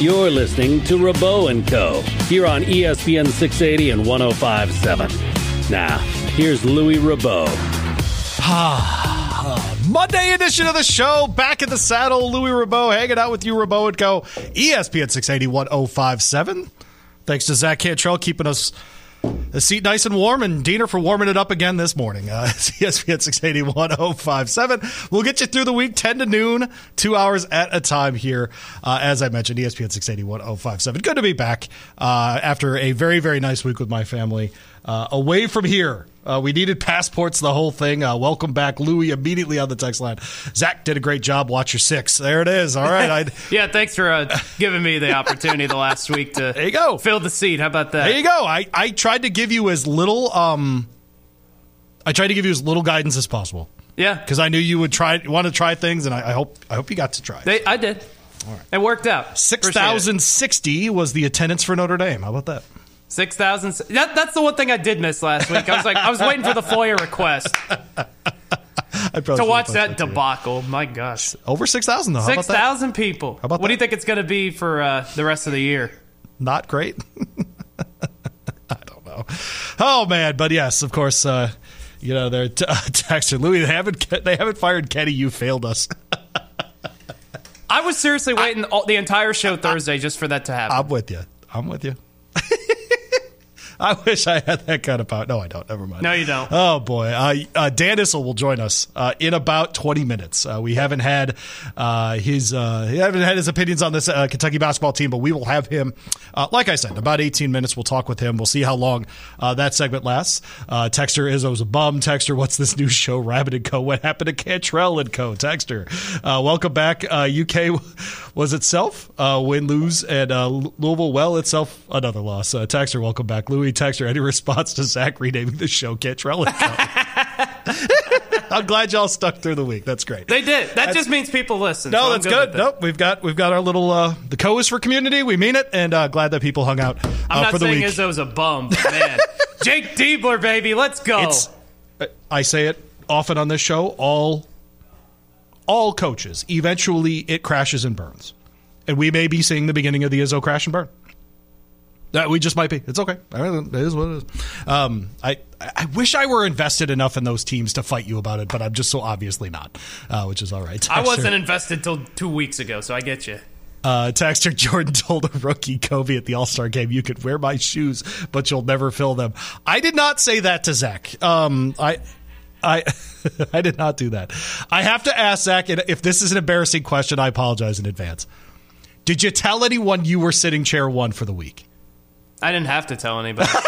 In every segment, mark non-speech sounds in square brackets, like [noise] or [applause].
You're listening to Rabaut and Co. here on ESPN 680 and 1057. Now, here's Louis Rabaut. Ah, Monday edition of the show. Back in the saddle. Louis Rabaut hanging out with you, Rabaut and Co. ESPN 680 1057. Thanks to Zach Cantrell keeping us the seat nice and warm, and Diener for warming it up again this morning. Uh, [laughs] ESPN 680 1057. We'll get you through the week, 10 to noon, two hours at a time here. Uh, as I mentioned, ESPN 680 1057. Good to be back uh, after a very, very nice week with my family. Uh, away from here. Uh, we needed passports, the whole thing. Uh, welcome back, Louis, immediately on the text line. Zach did a great job. Watch your six. There it is. All right. [laughs] Yeah, thanks for uh, giving me the opportunity the last week to There you go. fill the seat. How about that? There you go. I, I tried to give you as little um I tried to give you as little guidance as possible Yeah, because I knew you would try want to try things, and I, I hope I hope you got to try. they, I did. All right. It worked out. Six thousand sixty was the attendance for Notre Dame. How about that? Six thousand. That, that's the one thing I did miss last week. I was like, I was waiting for the FOIA request [laughs] I to watch that debacle. My gosh, Over six thousand though. How six that? people. How about what do you think it's going to be for uh, the rest of the year? Not great. [laughs] I don't know. Oh man, but yes, of course. Uh, you know, they're t- [laughs] texting Louis. They haven't they haven't fired Kenny. You failed us. I was seriously waiting all, the entire show Thursday just for that to happen. I'm with you. I'm with you. [laughs] I wish I had that kind of power. No, I don't. Never mind. No, you don't. Oh boy, uh, uh, Dan Issel will join us uh, in about 20 minutes. Uh, we haven't had uh, his uh, haven't had his opinions on this uh, Kentucky basketball team, but we will have him. Uh, like I said, about 18 minutes. We'll talk with him. We'll see how long uh, that segment lasts. Uh, Texter Izzo's a bum. Texter, what's this new show? Rabbit and Co. What happened to Cantrell and Co. Texter, uh, welcome back. Uh, UK was itself uh, win lose, and uh, Louisville well itself another loss. Uh, Texter, welcome back. Louis Texter, any response to Zach renaming the show Cantrell and [laughs] [laughs] I'm glad y'all stuck through the week. That's great. they did. That just means people listen. no, so that's good. good. Nope, we've got we've got our little uh, the co is for community. We mean it, and uh, glad that people hung out uh, I'm not for the saying week. Izzo's a bum, but man. [laughs] Jake Diebler, baby, let's go. It's I say it often on this show. All all coaches eventually it crashes and burns, and we may be seeing the beginning of the Izzo crash and burn. That we just might be. It's okay. It is what it is. Um, I I wish I were invested enough in those teams to fight you about it, but I'm just so obviously not, uh, which is all right. I wasn't invested till two weeks ago, so I get you. Uh, Texter Jordan told a rookie Kobe at the All Star game, "You could wear my shoes, but you'll never fill them." I did not say that to Zach. Um, I, I, [laughs] I did not do that. I have to ask Zach, and if this is an embarrassing question, I apologize in advance. Did you tell anyone you were sitting chair one for the week? I didn't have to tell anybody. [laughs]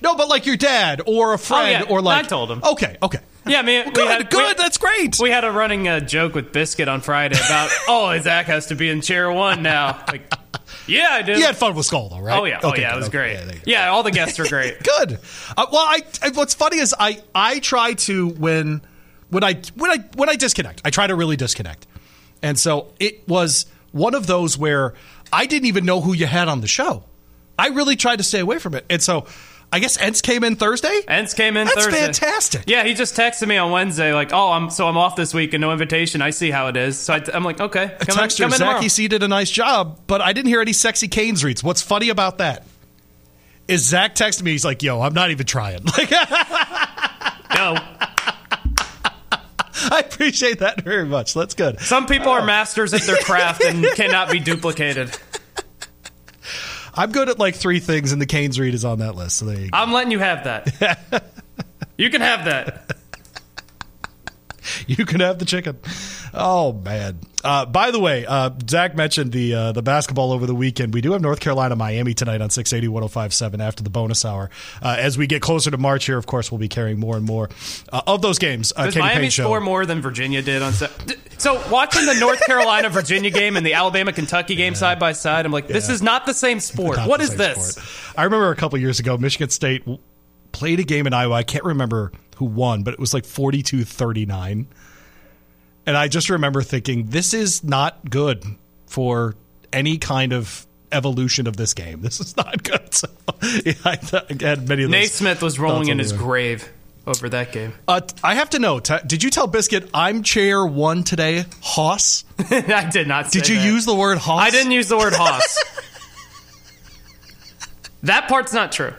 No, but like your dad or a friend Oh, yeah. or like I told him. Okay, okay. Yeah, I mean, we good, had- good. we- that's great. we had a running uh, joke with Biscuit on Friday about, [laughs] oh, Zach has to be in chair one now. Like, yeah, I did. you had fun with Skull, though, right? oh yeah, oh Okay, yeah, it good. was Okay, great. yeah, there you go. Yeah, all the guests were [laughs] great. good. Uh, well, I, I what's funny is I I try to when when I when I when I disconnect, I try to really disconnect, and so it was one of those where I didn't even know who you had on the show. I really tried to stay away from it, and so I guess Ents came in Thursday. Ents came in That's Thursday. fantastic. Yeah, he just texted me on Wednesday, like, "Oh, I'm so I'm off this week and no invitation. I see how it is." So I, am like, "Okay, come in, Texter come in tomorrow." Zachy C did a nice job, but I didn't hear any sexy Canes reads. What's funny about that is Zach texted me. He's like, "Yo, I'm not even trying." [laughs] Like, No, [laughs] I appreciate that very much. That's good. Some people are oh. masters at their craft and [laughs] cannot be duplicated. I'm good at like three things, and the Canes read is on that list. So there you go. I'm letting you have that. [laughs] You can have that. You can have the chicken. Oh man! Uh, by the way, uh, Zach mentioned the uh, the basketball over the weekend. We do have North Carolina Miami tonight on 680 1057 after the bonus hour. Uh, as we get closer to March here, of course, we'll be carrying more and more uh, of those games. Uh, Does Miami Payne show. score more than Virginia did on? D- So watching the North Carolina Virginia game and the Alabama Kentucky game side by side, I'm like, this Yeah. is not the same sport. What is this? sport. I remember a couple years ago, Michigan State played a game in Iowa. I can't remember who won, but it was like 42 39. And I just remember thinking, this is not good for any kind of evolution of this game. This is not good. [laughs] So, yeah, I th- I had many of those. Naismith was rolling in his there. grave over that game. Uh, I have to know, t- did you tell Biscuit I'm chair one today, Hoss? [laughs] I did not. Say Did you that. use the word Hoss? I didn't use the word hoss. [laughs] that part's not true.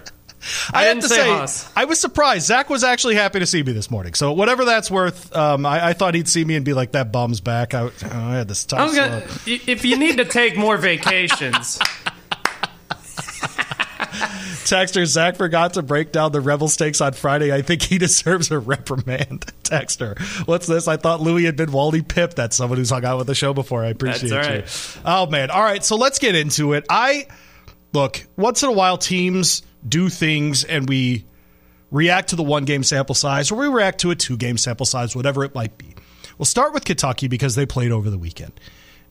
I, have didn't to say, Haas. I was surprised. Zach was actually happy to see me this morning. So whatever that's worth, um, I, I thought he'd see me and be like, "That bum's back." I, oh, I had this tough. Gonna. If you need to take more vacations, [laughs] Texter Zach forgot to break down the Rebel stakes on Friday. I think he deserves a reprimand. [laughs] Texter, what's this? I thought Louis had been Wally Pipp. That's someone who's hung out with the show before. I appreciate all you. Oh man! All right, so let's get into it. I look once in a while teams do things and we react to the one game sample size or we react to a two game sample size, whatever it might be. We'll start with Kentucky because they played over the weekend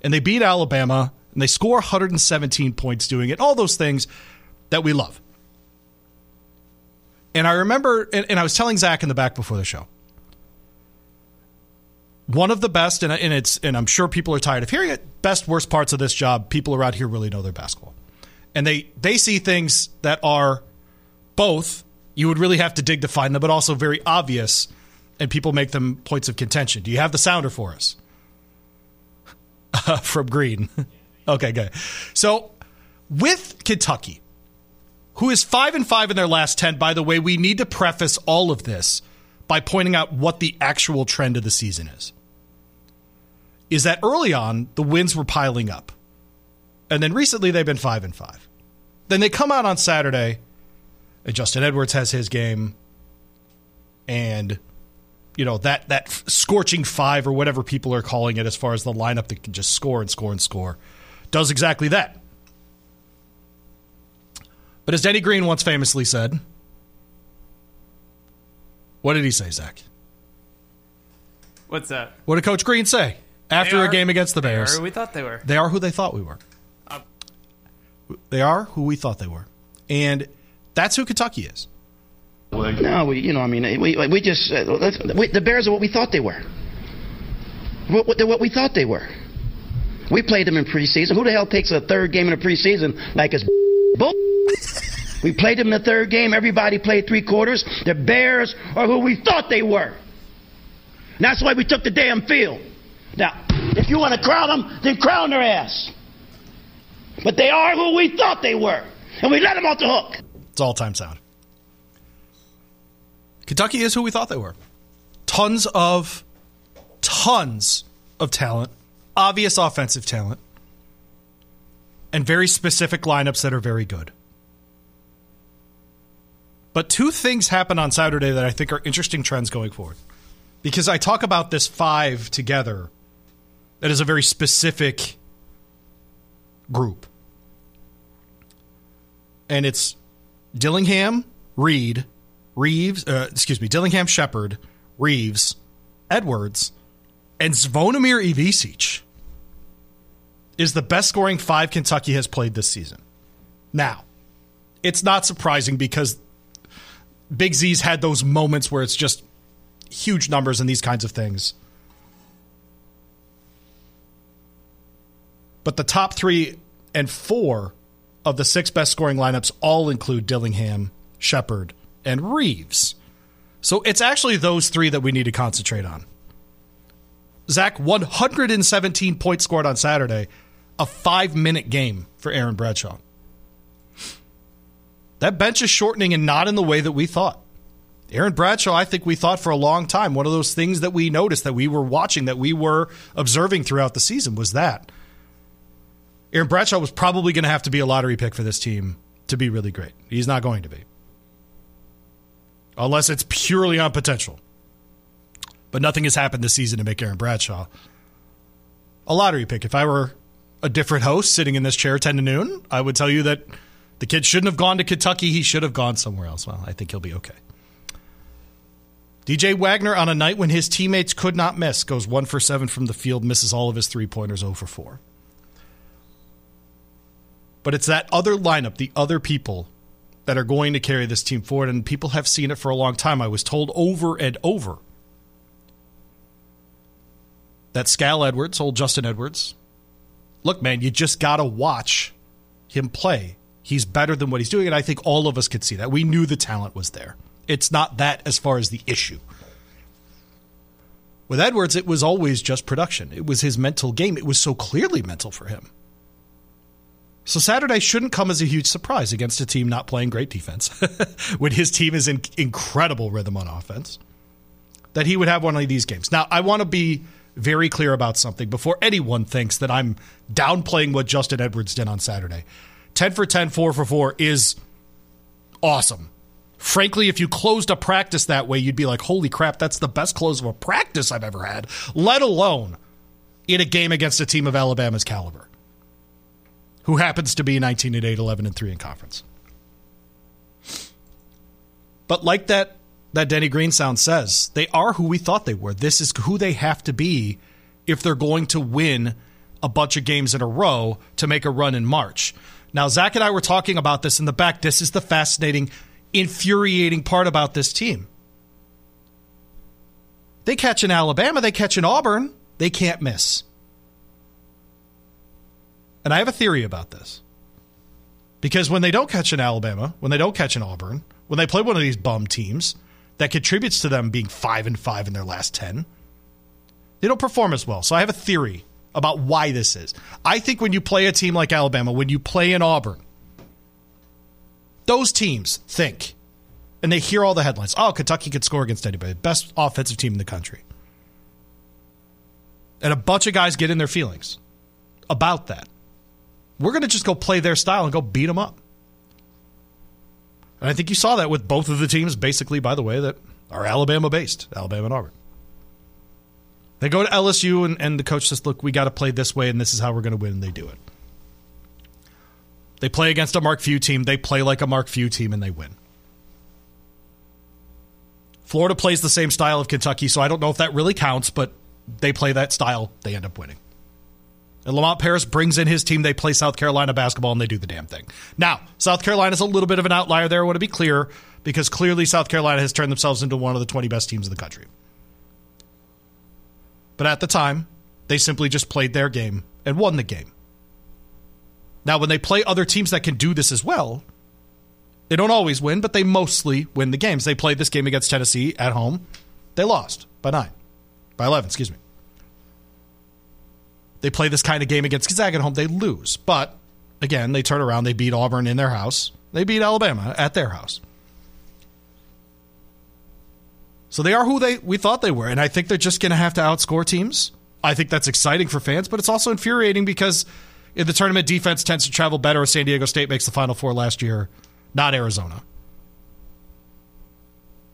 and they beat Alabama and they score 117 points doing it. All those things that we love. And I remember, and, and I was telling Zach in the back before the show, one of the best, and, and it's, and I'm sure people are tired of hearing it. Best, worst parts of this job. People around here really know their basketball, and they they see things that are both you would really have to dig to find them, but also very obvious, and people make them points of contention. Do you have the sounder for us [laughs] from Green? [laughs] okay, good. So with Kentucky, who is five and five in their last ten. By the way, we need to preface all of this by pointing out what the actual trend of the season is. Is that early on the wins were piling up, and then recently they've been five and five. Then they come out on Saturday, and Justin Edwards has his game, and you know that that scorching five or whatever people are calling it, as far as the lineup that can just score and score and score, does exactly that. But as Denny Green once famously said, what did he say, Zach? what's that? What did Coach Green say after They a game against the they Bears? are who we thought they were. They are who they thought we were. They are who we thought they were. And that's who Kentucky is. No, we, you know, I mean, we, we just, uh, we, the Bears are what we thought they were. What, what, they're what we thought they were. We played them in preseason. Who the hell takes a third game in a preseason like it's [laughs] bull? We played them in the third game. Everybody played three quarters. The Bears are who we thought they were. And that's why we took the damn field. Now, if you want to crown them, then crown their ass. But they are who we thought they were. And we let them off the hook. It's all time sound. Kentucky is who we thought they were. Tons of, tons of talent, obvious offensive talent, and very specific lineups that are very good. But two things happened on Saturday that I think are interesting trends going forward. Because I talk about this five together, that is a very specific group. And it's Dillingham, Reed, Reeves, uh, excuse me, Dillingham, Sheppard, Reeves, Edwards, and Zvonimir Ivisic is the best scoring five Kentucky has played this season. Now, it's not surprising because Big Z's had those moments where it's just huge numbers and these kinds of things. But the top three and four of the six best scoring lineups all include Dillingham, Sheppard, and Reeves. So it's actually those three that we need to concentrate on. Zach, 117 points scored on Saturday, a five minute game for Aaron Bradshaw. That bench is shortening and not in the way that we thought. Aaron Bradshaw, I think we thought for a long time, one of those things that we noticed, that we were watching, that we were observing throughout the season was that. Aaron Bradshaw was probably going to have to be a lottery pick for this team to be really great. He's not going to be. Unless it's purely on potential. But nothing has happened this season to make Aaron Bradshaw a lottery pick. If I were a different host sitting in this chair 10 to noon, I would tell you that the kid shouldn't have gone to Kentucky. He should have gone somewhere else. Well, I think he'll be okay. DJ Wagner on a night when his teammates could not miss goes one for seven from the field, misses all of his three pointers, 0 for 4. But it's that other lineup, the other people that are going to carry this team forward, and people have seen it for a long time. I was told over and over that Scal Edwards, old Justin Edwards, look, man, you just got to watch him play. He's better than what he's doing, and I think all of us could see that. We knew the talent was there. It's not that as far as the issue. With Edwards, it was always just production. It was his mental game. It was so clearly mental for him. So Saturday shouldn't come as a huge surprise against a team not playing great defense, [laughs] when his team is in incredible rhythm on offense, that he would have one of these games. Now, I want to be very clear about something before anyone thinks that I'm downplaying what Justin Edwards did on Saturday. 10 for 10, 4 for 4 is awesome. Frankly, if you closed a practice that way, you'd be like, holy crap, that's the best close of a practice I've ever had, let alone in a game against a team of Alabama's caliber, who happens to be 19 and 8, 11 and 3 in conference. But like that, that Denny Green sound says, they are who we thought they were. This is who they have to be if they're going to win a bunch of games in a row to make a run in March. Now, Zach and I were talking about this in the back. This is the fascinating infuriating part about this team. They catch an Alabama, they catch an Auburn, they can't miss. And I have a theory about this. Because when they don't catch an Alabama, when they don't catch an Auburn, when they play one of these bum teams that contributes to them being 5 and 5 in their last 10, they don't perform as well. So I have a theory about why this is. I think when you play a team like Alabama, when you play in Auburn, those teams think, and they hear all the headlines oh, Kentucky could score against anybody, best offensive team in the country. And a bunch of guys get in their feelings about that. We're going to just go play their style and go beat them up. And I think you saw that with both of the teams, basically, by the way, that are Alabama based, Alabama and Auburn. They go to LSU, and, and the coach says, Look, we got to play this way, and this is how we're going to win, and they do it. They play against a Mark Few team. They play like a Mark Few team and they win. Florida plays the same style of Kentucky, so I don't know if that really counts, but they play that style. They end up winning. And Lamont Paris brings in his team. They play South Carolina basketball and they do the damn thing. Now, South Carolina is a little bit of an outlier there. I want to be clear because clearly South Carolina has turned themselves into one of the 20 best teams in the country. But at the time, they simply just played their game and won the game. Now, when they play other teams that can do this as well, they don't always win, but they mostly win the games. They played this game against Tennessee at home. They lost by nine, by 11, excuse me. They play this kind of game against Gonzaga at home. They lose. But again, they turn around. They beat Auburn in their house. They beat Alabama at their house. So they are who they we thought they were, and I think they're just going to have to outscore teams. I think that's exciting for fans, but it's also infuriating because in the tournament, defense tends to travel better. San Diego State makes the Final Four last year, not Arizona.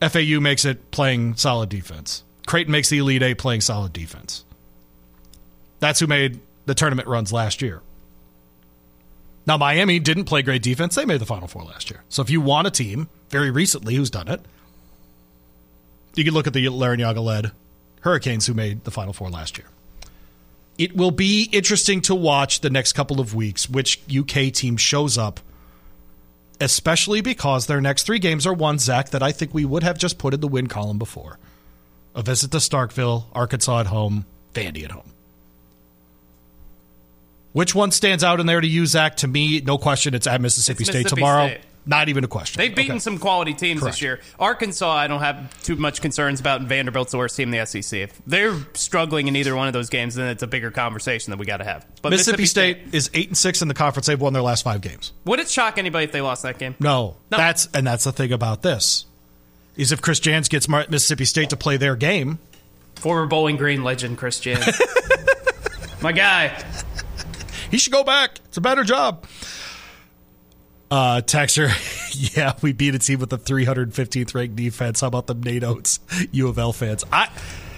FAU makes it playing solid defense. Creighton makes the Elite Eight playing solid defense. That's who made the tournament runs last year. Now, Miami didn't play great defense. They made the Final Four last year. So if you want a team very recently who's done it, you can look at the Larrañaga led Hurricanes who made the Final Four last year it will be interesting to watch the next couple of weeks which UK team shows up, especially because their next three games are one, Zach, that I think we would have just put in the win column before. A visit to Starkville, Arkansas at home, Vandy at home. Which one stands out in there to you, Zach? To me, no question, it's at Mississippi, It's State Mississippi tomorrow. State. Not even a question. They've beaten Okay. some quality teams Correct. this year. Arkansas, I don't have too much concerns about. and Vanderbilt's the worst team in the SEC. If they're struggling in either one of those games, then it's a bigger conversation that we got to have. But Mississippi, State, is eight and six in the conference. They've won their last five games. would it shock anybody if they lost that game? No, No. that's and that's the thing about this. is if Chris Jans gets Mississippi State to play their game. Former Bowling Green legend Chris Jans. [laughs] My guy. He should go back. It's a better job. Uh, Texter, [laughs] yeah, we beat a team with a 315th ranked defense. How about the Nate Oats U of L fans? I.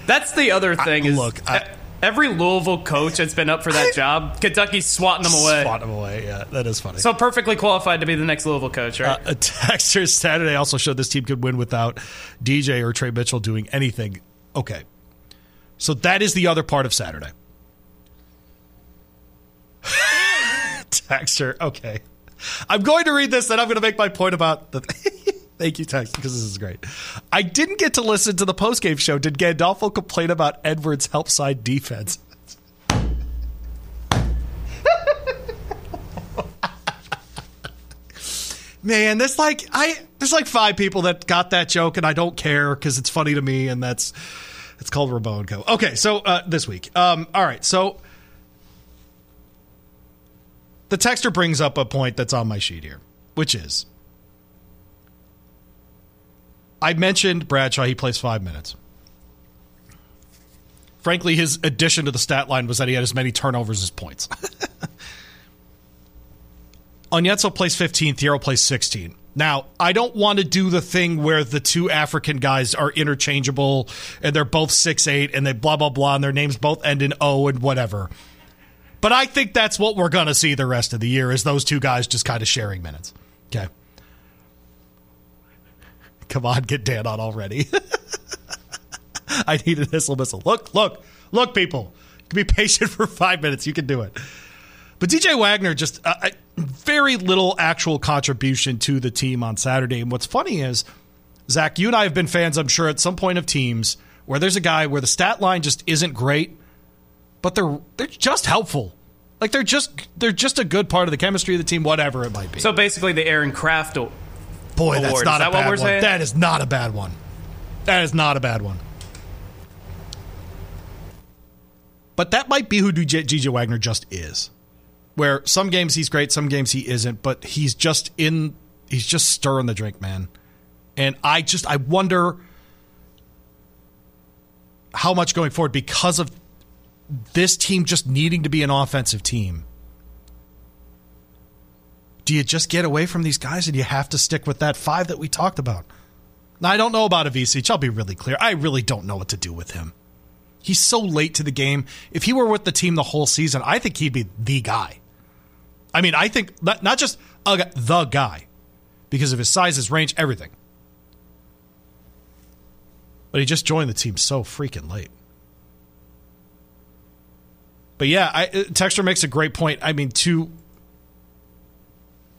That's the other thing. I, is look, I, every Louisville coach that's been up for that job, Kentucky's swatting them away. Swatting them away. Yeah, that is funny. So perfectly qualified to be the next Louisville coach, right? Uh, [laughs] a Texter Saturday also showed this team could win without DJ or Trey Mitchell doing anything. Okay, so that is the other part of Saturday. [laughs] Texter, okay. I'm going to read this, then I'm going to make my point about the. [laughs] Thank you, Tex, because this is great. I didn't get to listen to the postgame show. Did Gandolfo complain about Edwards' help side defense? [laughs] Man, there's like I there's like five people that got that joke, and I don't care because it's funny to me, and that's it's called Rabaut and Co. Okay, so uh, this week, um, all right, so the texter brings up a point that's on my sheet here, which is I mentioned Bradshaw, he plays five minutes. Frankly, his addition to the stat line was that he had as many turnovers as points. [laughs] Onyenso plays 15, Thiero plays 16. Now, I don't want to do the thing where the two African guys are interchangeable and they're both six eight and they blah, blah, blah, and their names both end in O and whatever. But I think that's what we're going to see the rest of the year is those two guys just kind of sharing minutes. Okay. Come on, get Dan on already. [laughs] I need an whistle whistle. Look, look, look, people. Be patient for five minutes. You can do it. But DJ Wagner just uh, very little actual contribution to the team on Saturday. And what's funny is, Zach, you and I have been fans, I'm sure, at some point of teams where there's a guy where the stat line just isn't great, but they're they're just helpful. Like they're just they're just a good part of the chemistry of the team, whatever it might be. So basically, the Aaron Craft Boy, award. that's not Is that a what bad we're one. saying? That is not a bad one. That is not a bad one. But that might be who DJ, Wagner just is. Where some games he's great, some games he isn't, but he's just in he's just stirring the drink, man. And I just I wonder how much going forward because of this team just needing to be an offensive team. Do you just get away from these guys and you have to stick with that five that we talked about? Now, I don't know about Ivisic. I'll be really clear. I really don't know what to do with him. He's so late to the game. If he were with the team the whole season, I think he'd be the guy. I mean, I think not, just a, the guy because of his size, his range, everything. But he just joined the team so freaking late. But yeah, I, uh, Texter makes a great point. I mean, to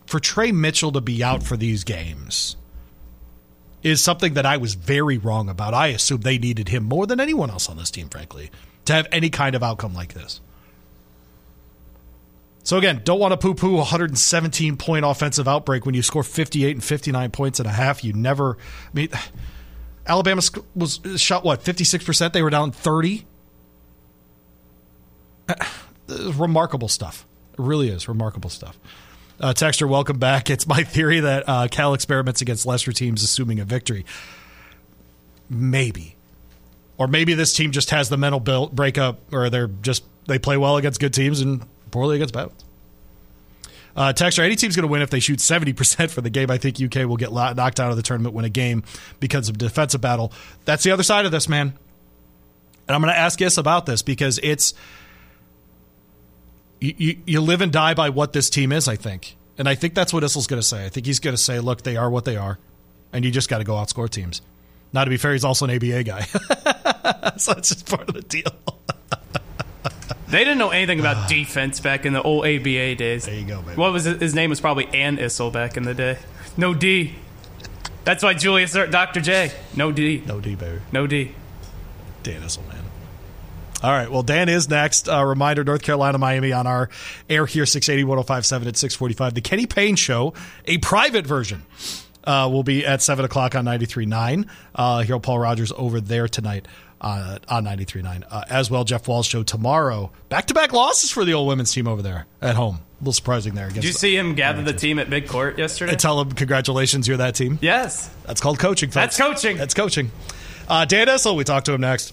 for Trey Mitchell to be out for these games is something that I was very wrong about. I assumed they needed him more than anyone else on this team, frankly, to have any kind of outcome like this. So again, don't want to poo-poo a 117 point offensive outbreak when you score 58 and 59 points and a half. You never. I mean, Alabama was shot what 56 percent. They were down 30. Remarkable stuff. It really is remarkable stuff. Uh, Texter, welcome back. It's my theory that uh, Cal experiments against lesser teams, assuming a victory. Maybe, or maybe this team just has the mental build breakup, or they're just they play well against good teams and poorly against bad ones. Uh, Texter, any team's going to win if they shoot 70% for the game. I think UK will get knocked out of the tournament, win a game because of defensive battle. That's the other side of this, man. And I'm going to ask Is about this because it's you, you, you, live and die by what this team is, I think. And I think that's what Issel's going to say. I think he's going to say, look, they are what they are, and you just got to go outscore teams. Now, to be fair, he's also an ABA guy. [laughs] so that's just part of the deal. [laughs] They didn't know anything about [sighs] defense back in the old ABA days. There you go, baby. What was it? his name? Was probably Ann Issel back in the day. No D. That's why Julius Dr. J. No D. No D, baby. No D. Dan Issel, man. All right. Well, Dan is next. Uh, reminder North Carolina, Miami on our air here, 680 1057 at 645. The Kenny Payne Show, a private version, uh, will be at 7 o'clock on 93.9. Uh, Hero Paul Rogers over there tonight uh, on 93.9. Uh, as well, Jeff Walz's show tomorrow. Back to back losses for the old women's team over there at home. A little surprising there. Did you see him gather the team at Big Court yesterday? And tell him, congratulations, you're that team. Yes, that's called coaching. Folks. That's coaching. That's coaching. Uh, Dan Issel, we talk to him next.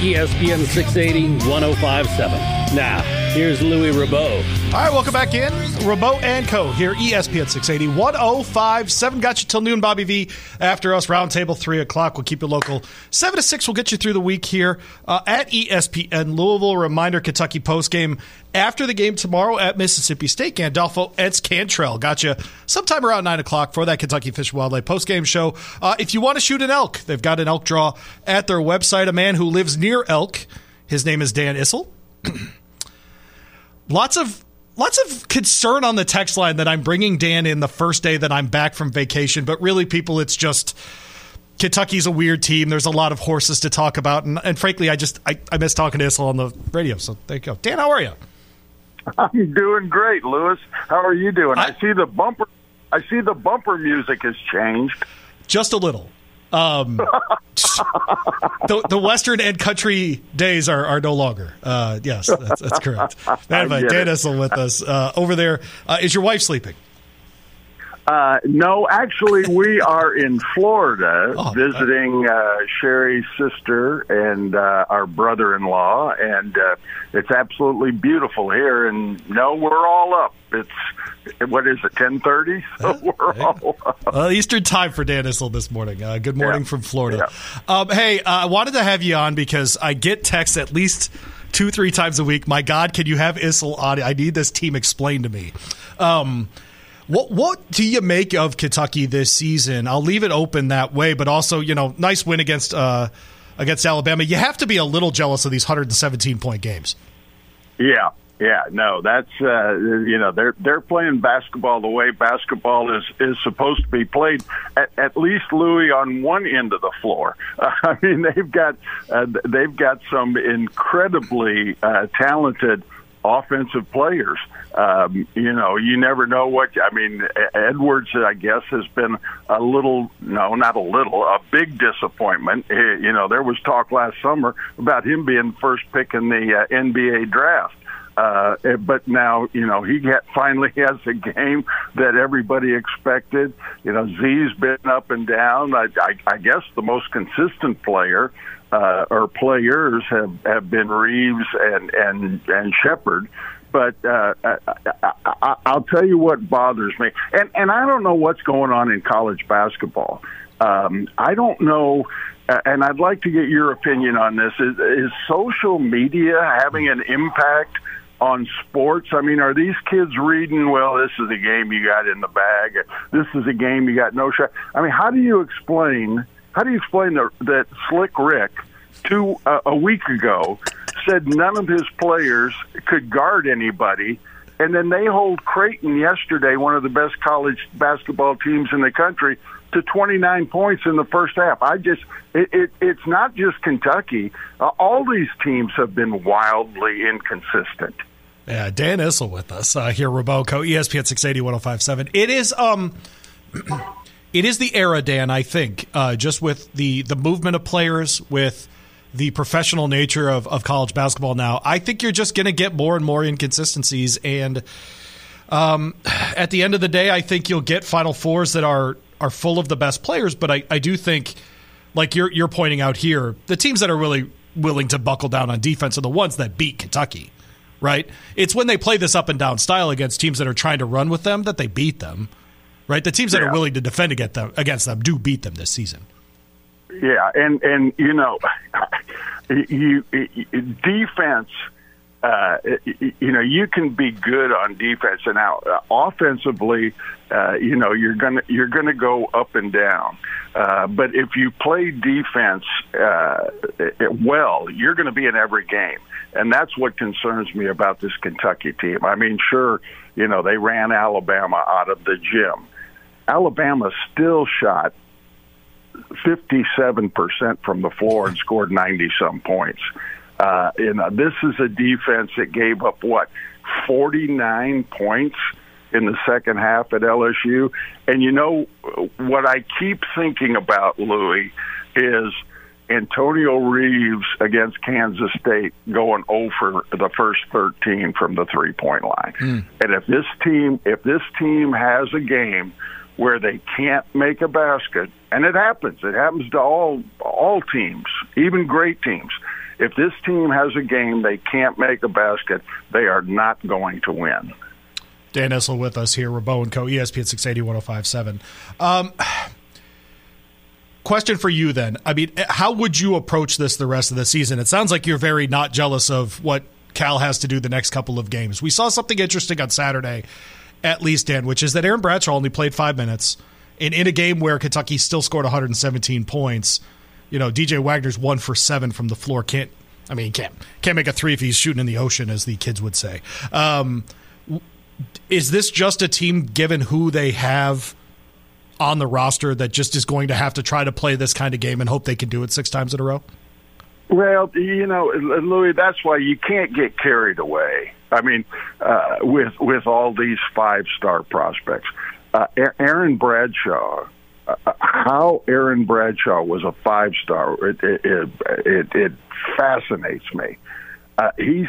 ESPN 680 1057. Now, here's Louis Rabaut. All right, welcome back in. Rabaut and Co. here, ESPN 680 1057. Got you till noon, Bobby V. After us, roundtable 3 o'clock. We'll keep you local. 7 to 6, we'll get you through the week here uh, at ESPN Louisville. Reminder Kentucky postgame after the game tomorrow at Mississippi State. Gandolfo Eds Cantrell got you sometime around 9 o'clock for that Kentucky Fish and Wildlife postgame show. Uh, if you want to shoot an elk, they've got an elk draw at their website. A man who lives near elk, his name is Dan Issel. Lots of lots of concern on the text line that I'm bringing Dan in the first day that I'm back from vacation, but really, people, it's just Kentucky's a weird team. There's a lot of horses to talk about, and, and frankly, I just I, I miss talking to Issel on the radio. So there you go, Dan. How are you? I'm doing great, Lewis. How are you doing? I, I see the bumper. I see the bumper music has changed. Just a little. Um, the, the Western and country days are, are no longer. Uh, yes, that's, that's correct. [laughs] Anyway, Dan Issel with us uh, over there. Uh, is your wife sleeping? Uh, no, actually, we are in Florida [laughs] oh, visiting uh, Cheri's sister and uh, our brother-in-law, and uh, it's absolutely beautiful here. And no, we're all up. It's what is it, ten thirty? [laughs] So we're all up. Uh, Eastern time for Dan Issel this morning. Uh, good morning yeah. from Florida. Yeah. Um, hey, uh, I wanted to have you on because I get texts at least two, three times a week. My God, can you have Issel on? I need this team explained to me. Um, what what do you make of Kentucky this season? I'll leave it open that way, but also, you know, nice win against uh, against Alabama. You have to be a little jealous of these 117 point games. Yeah, yeah, no, that's uh, you know they're they're playing basketball the way basketball is is supposed to be played. At, at least Louis on one end of the floor. Uh, [laughs] I mean, they've got uh, they've got some incredibly uh, talented offensive players. Um, you know, you never know what. I mean, Edwards, I guess, has been a little, no, not a little, a big disappointment. You know, there was talk last summer about him being first pick in the uh, NBA draft. Uh, but now, you know, he get, finally [laughs] has a game that everybody expected. You know, Z's been up and down. I, I, I guess the most consistent player uh, or players have, have been Reeves and and and Sheppard. But uh, I, I, I'll tell you what bothers me, and and I don't know what's going on in college basketball. Um, I don't know, and I'd like to get your opinion on this. Is, is social media having an impact? on sports? I mean, are these kids reading, well, this is a game you got in the bag, this is a game you got no shot? I mean, how do you explain how do you explain the, that Slick Rick two uh, a week ago said none of his players could guard anybody, and then they hold Creighton yesterday, one of the best college basketball teams in the country, to 29 points in the first half. I just it, it it's not just Kentucky. Uh, all these teams have been wildly inconsistent. Yeah, Dan Issel with us uh, here, Roboco, ESPN 680 1057. It is um [clears throat] it is the era, Dan. I think uh, just with the the movement of players, with the professional nature of, of college basketball now, I think you're just going to get more and more inconsistencies. And Um, at the end of the day, I think you'll get Final Fours that are are full of the best players, but I, I do think, like you're you're pointing out here, the teams that are really willing to buckle down on defense are the ones that beat Kentucky, right? It's when they play this up and down style against teams that are trying to run with them that they beat them, right? The teams that Yeah. are willing to defend against them, against them do beat them this season. Yeah, and and you know, you, you defense. Uh, you know, you can be good on defense, and now uh, offensively, uh, you know, you're gonna you're gonna go up and down. Uh, but if you play defense uh, well, you're going to be in every game, and that's what concerns me about this Kentucky team. I mean, sure, you know, they ran Alabama out of the gym. Alabama still shot 57% from the floor and scored 90 some points. Uh, you know, this is a defense that gave up what 49 points in the second half at LSU. And you know what I keep thinking about, Louis, is Antonio Reeves against Kansas State going over the first 13 from the three point line. And if this team if this team has a game where they can't make a basket, and it happens, it happens to all all teams, even great teams. If this team has a game they can't make a basket, they are not going to win. Dan Issel with us here, Rabaut and Co. ESPN 680 1057. Um, question for you then. I mean, how would you approach this the rest of the season? It sounds like you're very not jealous of what Cal has to do the next couple of games. We saw something interesting on Saturday, at least, Dan, which is that Aaron Bradshaw only played five minutes. And in a game where Kentucky still scored 117 points, you know, DJ Wagner's one for seven from the floor. Can't, I mean, can't, can't make a three if he's shooting in the ocean, as the kids would say. Um, is this just a team given who they have on the roster that just is going to have to try to play this kind of game and hope they can do it six times in a row? Well, you know, Louis, that's why you can't get carried away. I mean, uh, with with all these five star prospects, uh, Aaron Bradshaw. Uh, how Aaron Bradshaw was a five star, it it, it it it fascinates me. Uh, he's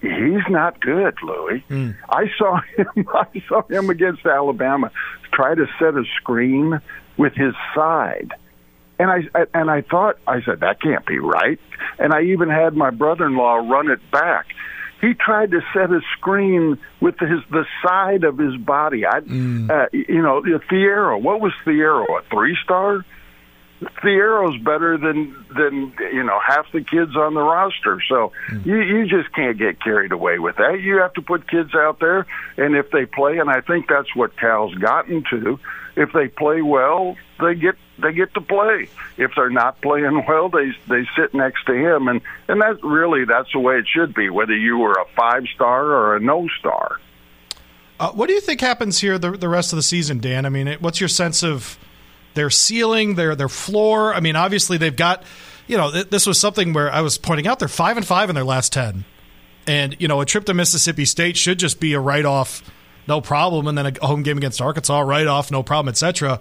he's not good, Louis. I saw him. [laughs] I saw him against Alabama try to set a screen with his side, and I and I thought I said that can't be right. And I even had my brother-in-law run it back. He tried to set a screen with his the side of his body. I, uh, you know, Thiero. What was Thiero? A three star? Thiero's better than than you know half the kids on the roster. So you you just can't get carried away with that. You have to put kids out there, and if they play, and I think that's what Cal's gotten to. If they play well, they get they get to play. If they're not playing well, they they sit next to him, and and that's really that's the way it should be. Whether you were a five star or a no star. Uh, what do you think happens here the, the rest of the season, Dan? I mean, it, what's your sense of their ceiling, their their floor? I mean, obviously they've got, you know, th- this was something where I was pointing out they're five and five in their last ten, and you know, a trip to Mississippi State should just be a write off, no problem, and then a home game against Arkansas, write off, no problem, etc.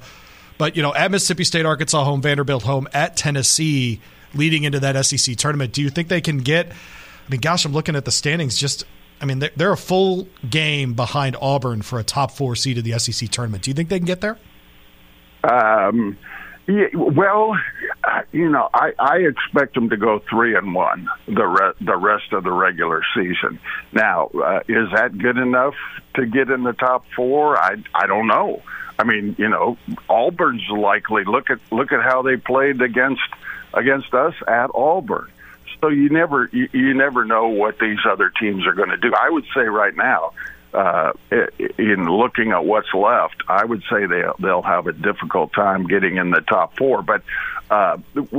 But you know, at Mississippi State, Arkansas home, Vanderbilt home, at Tennessee, leading into that SEC tournament, do you think they can get? I mean, gosh, I'm looking at the standings. Just, I mean, they're, they're a full game behind Auburn for a top four seed of the SEC tournament. Do you think they can get there? Um, yeah, well, uh, you know, I, I expect them to go three and one the re- the rest of the regular season. Now, uh, is that good enough to get in the top four? I I don't know. I mean, you know, Auburn's likely. Look at look at how they played against against us at Auburn. So you never you, you never know what these other teams are going to do. I would say right now, uh, in looking at what's left, I would say they they'll have a difficult time getting in the top four. But uh,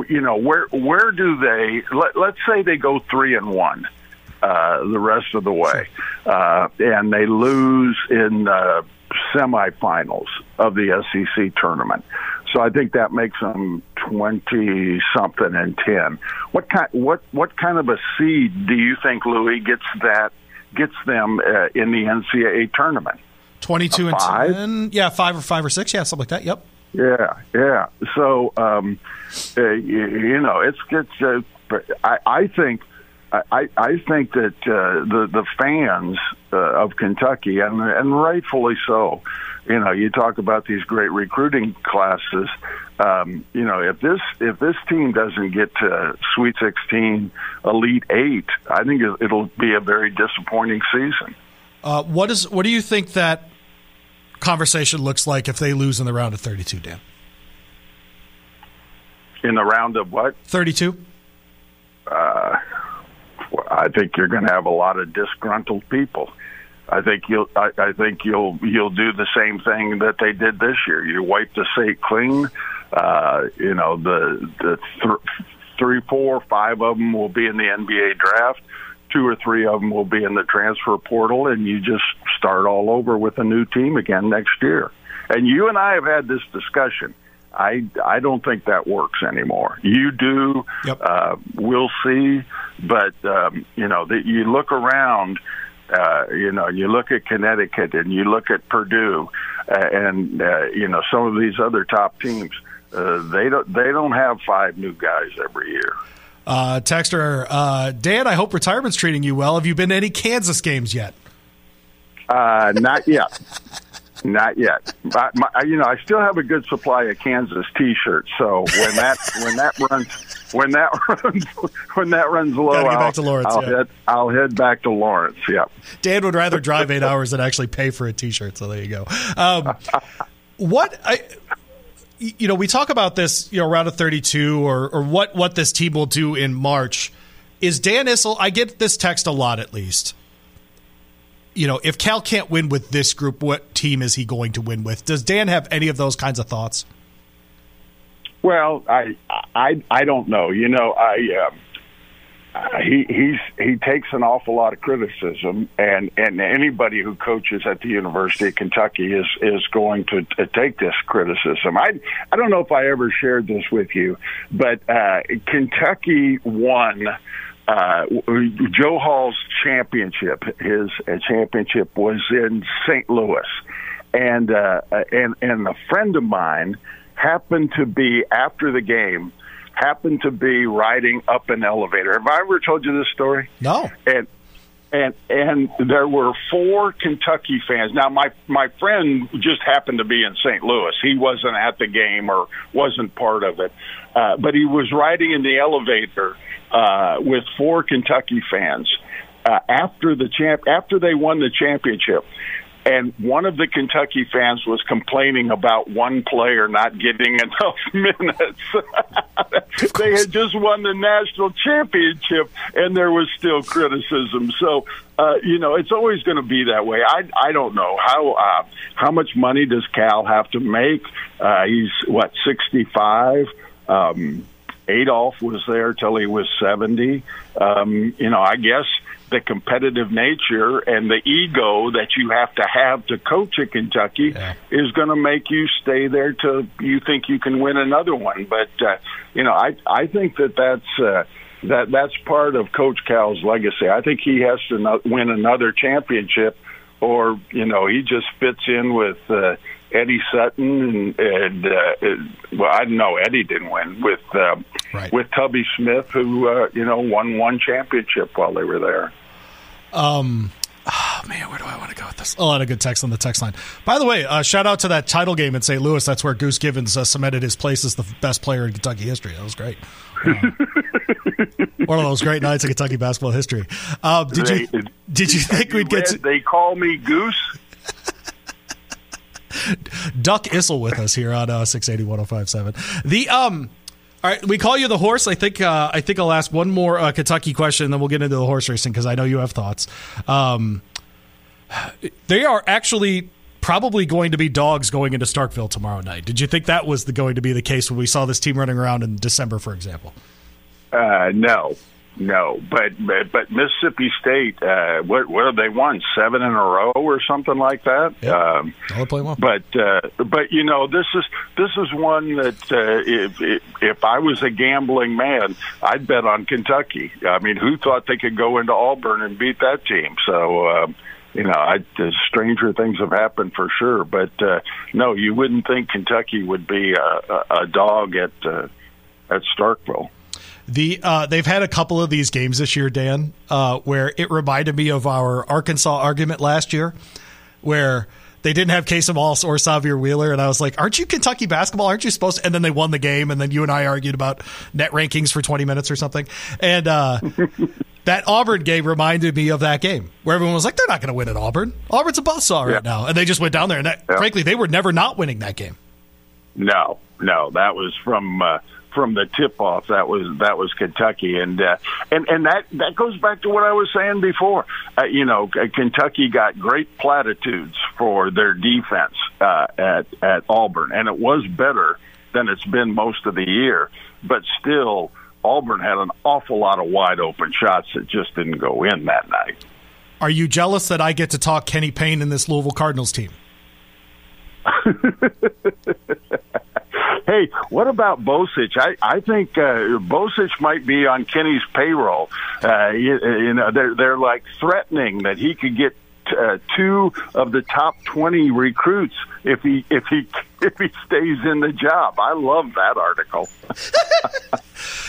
you know, where where do they? Let, let's say they go three and one. Uh, the rest of the way, uh, and they lose in uh, semifinals of the SEC tournament. So I think that makes them twenty something and ten. What kind? What what kind of a seed do you think Louis gets that gets them uh, in the NCAA tournament? Twenty-two and ten, yeah, five or five or six, yeah, something like that. Yep. Yeah, yeah. So um, uh, you, you know, it's it's. Uh, I, I think I, I think that uh, the the fans uh, of Kentucky and and rightfully so. You know, you talk about these great recruiting classes. Um, you know, if this if this team doesn't get to Sweet 16, Elite Eight, I think it'll be a very disappointing season. Uh, what is what do you think that conversation looks like if they lose in the round of 32, Dan? In the round of what? 32. Uh, I think you're going to have a lot of disgruntled people. I think you'll. I, I think you'll. You'll do the same thing that they did this year. You wipe the slate clean. Uh, you know the the th- three, four, five of them will be in the NBA draft. Two or three of them will be in the transfer portal, and you just start all over with a new team again next year. And you and I have had this discussion. I I don't think that works anymore. You do. Yep. Uh, we'll see. But um, you know that you look around. Uh, you know, you look at Connecticut and you look at Purdue, uh, and uh, you know some of these other top teams. Uh, they don't. They don't have five new guys every year. Uh, Texter, uh, Dan, I hope retirement's treating you well. Have you been to any Kansas games yet? Uh, not yet. Not yet. I, my, you know, I still have a good supply of Kansas T-shirts. So when that [laughs] when that runs when that [laughs] runs when that runs low, Gotta get back I'll, to Lawrence, I'll yeah. head I'll head back to Lawrence. Yeah. Dan would rather drive eight [laughs] hours than actually pay for a T-shirt. So there you go. Um, what I, you know, we talk about this, you know, round of thirty-two, or or what what this team will do in March. Is Dan Issel? I get this text a lot, at least. You know, if Cal can't win with this group, what team is he going to win with? Does Dan have any of those kinds of thoughts? Well, I I I don't know. You know, I. Uh, he he's he takes an awful lot of criticism, and and anybody who coaches at the University of Kentucky is is going to, to take this criticism. I I don't know if I ever shared this with you, but uh, Kentucky won. Uh, Joe Hall's championship, his uh, championship was in St. Louis, and uh, and and a friend of mine happened to be after the game happened to be riding up an elevator. Have I ever told you this story? No. And and and there were four Kentucky fans. Now my my friend just happened to be in St. Louis. He wasn't at the game or wasn't part of it, uh, but he was riding in the elevator uh, with four Kentucky fans uh, after the champ after they won the championship. And one of the Kentucky fans was complaining about one player not getting [laughs] enough minutes. [laughs] they had just won the national championship, and there was still criticism. So, uh, you know, it's always going to be that way. I I don't know how uh, how much money does Cal have to make? Uh, he's what sixty five. Um, Adolph was there till he was seventy. Um, you know, I guess the competitive nature and the ego that you have to have to coach at Kentucky Yeah. is going to make you stay there till you think you can win another one. But uh, you know, I I think that that's uh, that that's part of Coach Cal's legacy. I think he has to win another championship, or you know, he just fits in with. Uh, Eddie Sutton and, and uh, well, I know Eddie didn't win with uh, Right. with Tubby Smith, who uh, you know won one championship while they were there. Um, oh, man, where do I want to go with this? A lot of good text on the text line. By the way, uh, shout out to that title game in St. Louis. That's where Goose Givens uh, cemented his place as the best player in Kentucky history. That was great. Uh, [laughs] one of those great nights in Kentucky basketball history. Um, did you did you think we'd get to, They call me Goose. Duck Issel with us here on uh, 680 1057. The um all right, we call you the horse. I think uh, I think I'll ask one more uh, Kentucky question, and then we'll get into the horse racing because I know you have thoughts. Um, they are actually probably going to be dogs going into Starkville tomorrow night. Did you think that was the, going to be the case when we saw this team running around in December, for example? Uh, no, no, but but, but Mississippi State, uh, what what have they won? Seven in a row or something like that. Yep. Um, play well. but uh, but you know this is this is one that uh, if, if if I was a gambling man, I'd bet on Kentucky. I mean, who thought they could go into Auburn and beat that team? So. Um, you know, I, uh, stranger things have happened for sure, but uh, no, you wouldn't think Kentucky would be a, a, a dog at uh, at Starkville. The uh, they've had a couple of these games this year, Dan, uh, where it reminded me of our Arkansas argument last year, where they didn't have Kasem Moss or Sahvir Wheeler, and I was like, "Aren't you Kentucky basketball? Aren't you supposed?" to? And then they won the game, and then you and I argued about net rankings for twenty minutes or something, and. Uh, [laughs] that Auburn game reminded me of that game where everyone was like, "They're not going to win at Auburn. Auburn's a buzzsaw right yeah. now," and they just went down there. And that, yeah. frankly, they were never not winning that game. No, no, that was from uh, from the tip off. That was that was Kentucky, and uh, and and that that goes back to what I was saying before. Uh, you know, Kentucky got great platitudes for their defense uh, at at Auburn, and it was better than it's been most of the year, but still Auburn had an awful lot of wide open shots that just didn't go in that night. Are you jealous that I get to talk Kenny Payne in this Louisville Cardinals team? [laughs] hey, what about Bozich? I I think uh, Bozich might be on Kenny's payroll. Uh, you, you know, they're they're like threatening that he could get uh, two of the top 20 recruits if he if he [laughs] if he stays in the job. I love that article. [laughs]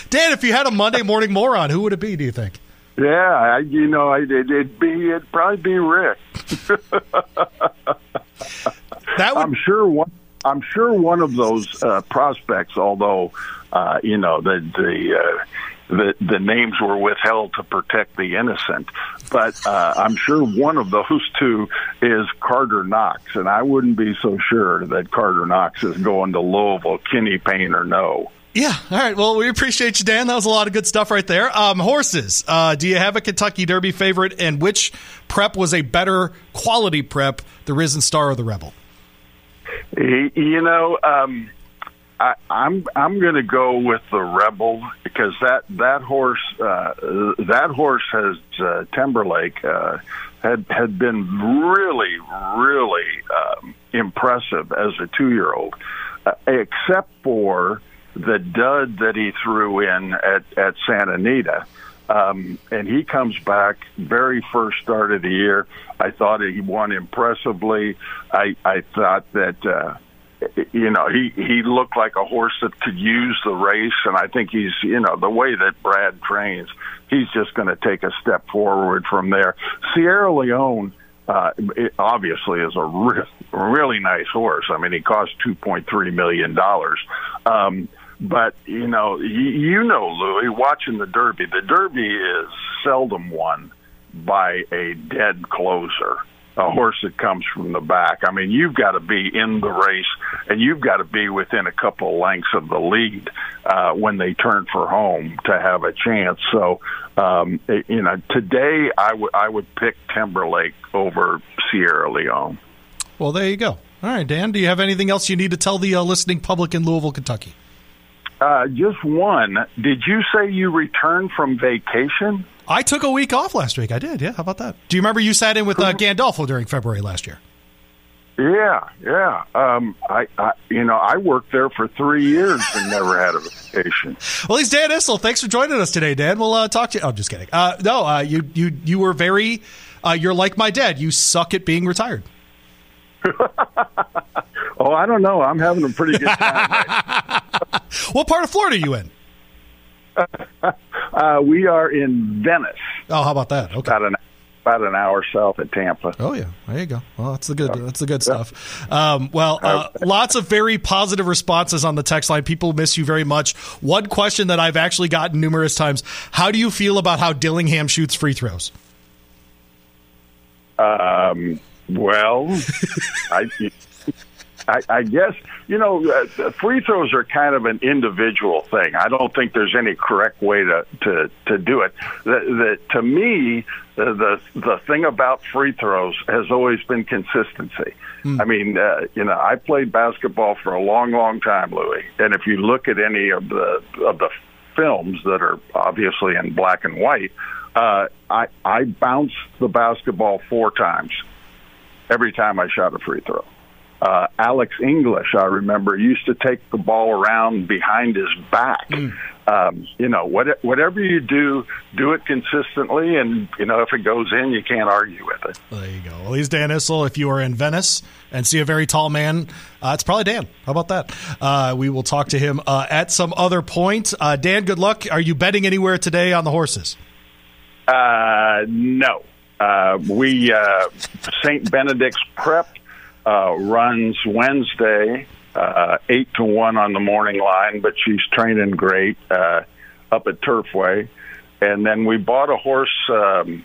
Dan, if you had a Monday morning moron, who would it be? Do you think? Yeah, I, you know, it, would be it'd probably be Rick. [laughs] that would... I'm sure one. I'm sure one of those uh, prospects, although uh, you know the the uh, the the names were withheld to protect the innocent. But uh, I'm sure one of those [laughs] two is Carter Knox, and I wouldn't be so sure that Carter Knox is going to Louisville, Kenny Payne or no. Yeah. All right. Well, we appreciate you, Dan. That was a lot of good stuff right there. Um, horses. Uh, do you have a Kentucky Derby favorite, and which prep was a better quality prep, the Risen Star or the Rebel? You know. Um, I, I'm I'm going to go with the Rebel because that that horse uh, that horse has uh, Timberlake uh, had had been really really um, impressive as a two year old, uh, except for the dud that he threw in at at Santa Anita. Um, and he comes back very first start of the year. I thought he won impressively. I I thought that. Uh, you know, he he looked like a horse that could use the race, and I think he's, you know, the way that Brad trains, he's just going to take a step forward from there. Sierra Leone. Uh, it obviously is a re- really nice horse. I mean, he cost two point three million dollars. Um, but you know, you, you know, Louis, watching the Derby, the Derby is seldom won by a dead closer a horse that comes from the back. I mean, you've got to be in the race, and you've got to be within a couple of lengths of the lead uh, when they turn for home to have a chance. So, um, you know, today I would I would pick Timberlake over Sierra Leone. Well, there you go. All right, Dan. Do you have anything else you need to tell the uh, listening public in Louisville, Kentucky? Uh, just one. Did you say you returned from vacation? I took a week off last week. I did. Yeah. How about that? Do you remember you sat in with uh, Gandolfo during February last year? Yeah, yeah. Um, I, I, you know, I worked there for three years and never had a vacation. [laughs] well, he's Dan Issel. Thanks for joining us today, Dan. We'll uh, talk to you. Oh, just kidding. Uh, no, uh, you, you, you were very. Uh, you're like my dad. You suck at being retired. [laughs] oh, I don't know. I'm having a pretty good time. Right [laughs] what part of Florida are you in? [laughs] Uh, we are in Venice. Oh, how about that? Okay. About an about an hour south of Tampa. Oh yeah, there you go. Well, that's the good. That's the good stuff. Um, well, uh, lots of very positive responses on the text line. People miss you very much. One question that I've actually gotten numerous times: How do you feel about how Dillingham shoots free throws? Um. Well, [laughs] I I, I guess you know uh, free throws are kind of an individual thing. I don't think there's any correct way to to to do it. The, the, to me, the, the the thing about free throws has always been consistency. Hmm. I mean, uh, you know, I played basketball for a long, long time, Louis, and if you look at any of the of the films that are obviously in black and white, uh, I I bounced the basketball four times every time I shot a free throw uh, Alex English, I remember, used to take the ball around behind his back. Mm. um, you know, what, whatever you do, do it consistently, and you know, if it goes in, you can't argue with it. There you go. Well, he's Dan Issel. If you are in Venice and see a very tall man, uh, it's probably Dan. How about that? Uh, we will talk to him uh, at some other point. Uh, Dan, good luck. Are you betting anywhere today on the horses? Uh, no. Uh, we Saint Benedict's Prep runs Wednesday uh, eight to one on the morning line, but she's training great uh, up at Turfway. And then we bought a horse um,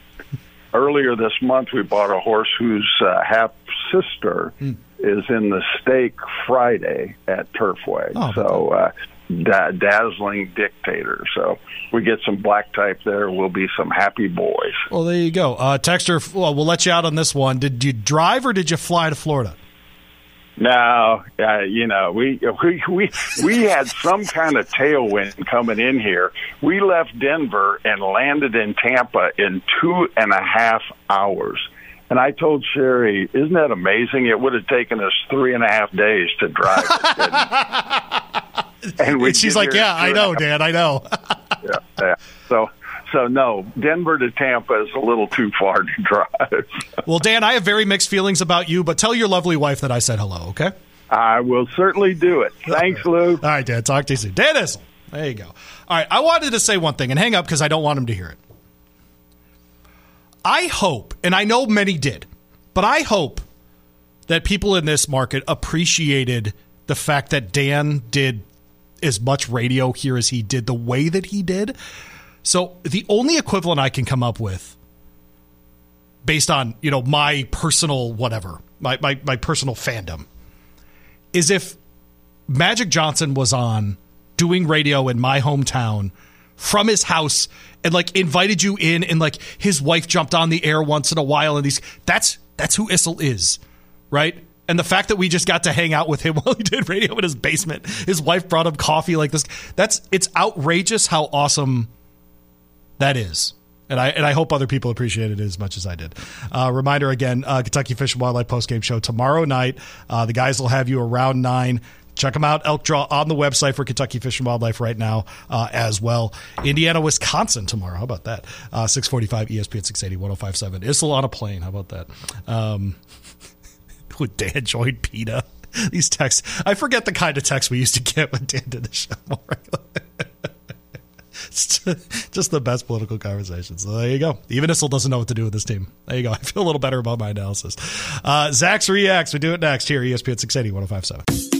earlier this month. We bought a horse whose uh, half sister mm. is in the stake Friday at Turfway. Oh, so. Uh, da- dazzling dictator. So we get some black type there. We'll be some happy boys. Well, there you go. Uh, Texter, well, we'll let you out on this one. Did you drive or did you fly to Florida? No, uh, you know, we [laughs] we we we had some kind of tailwind coming in here. We left Denver and landed in Tampa in two and a half hours. And I told Cheri, "Isn't that amazing? It would have taken us three and a half days to drive." [laughs] and, and she's like, "Yeah, I know, Dan. I know." [laughs] yeah, yeah. So so no, Denver to Tampa is a little too far to drive. [laughs] well, Dan, I have very mixed feelings about you, but tell your lovely wife that I said hello, okay? I will certainly do it. Thanks, Lou. All right, Dan. Talk to you soon. Dan Issel. There you go. All right, I wanted to say one thing and hang up because I don't want him to hear it. I hope, and I know many did, but I hope that people in this market appreciated the fact that Dan did as much radio here as he did, the way that he did, so the only equivalent I can come up with based on, you know, my personal whatever, my, my, my personal fandom, is if Magic Johnson was on doing radio in my hometown from his house and like invited you in and like his wife jumped on the air once in a while and these that's that's who Issel is, right? And the fact that we just got to hang out with him [laughs] while he did radio in his basement, his wife brought him coffee like this. That's it's outrageous how awesome that is. And I, and I hope other people appreciate it as much as I did. Uh, reminder again uh, Kentucky Fish and Wildlife postgame show tomorrow night. Uh, the guys will have you around 9. Check them out, Elk Draw, on the website for Kentucky Fish and Wildlife right now uh, as well. Indiana, Wisconsin tomorrow. How about that? Uh, 645 ESPN 680 1057. Issel on a plane. How about that? Um, would Dan joined PETA? [laughs] These texts. I forget the kind of text we used to get when Dan did the show more [laughs] just the best political conversations. So there you go. Even Issel doesn't know what to do with this team. There you go. [laughs] I feel a little better about my analysis. Uh, Zach's Reacts. We do it next here, ESPN 680 1057.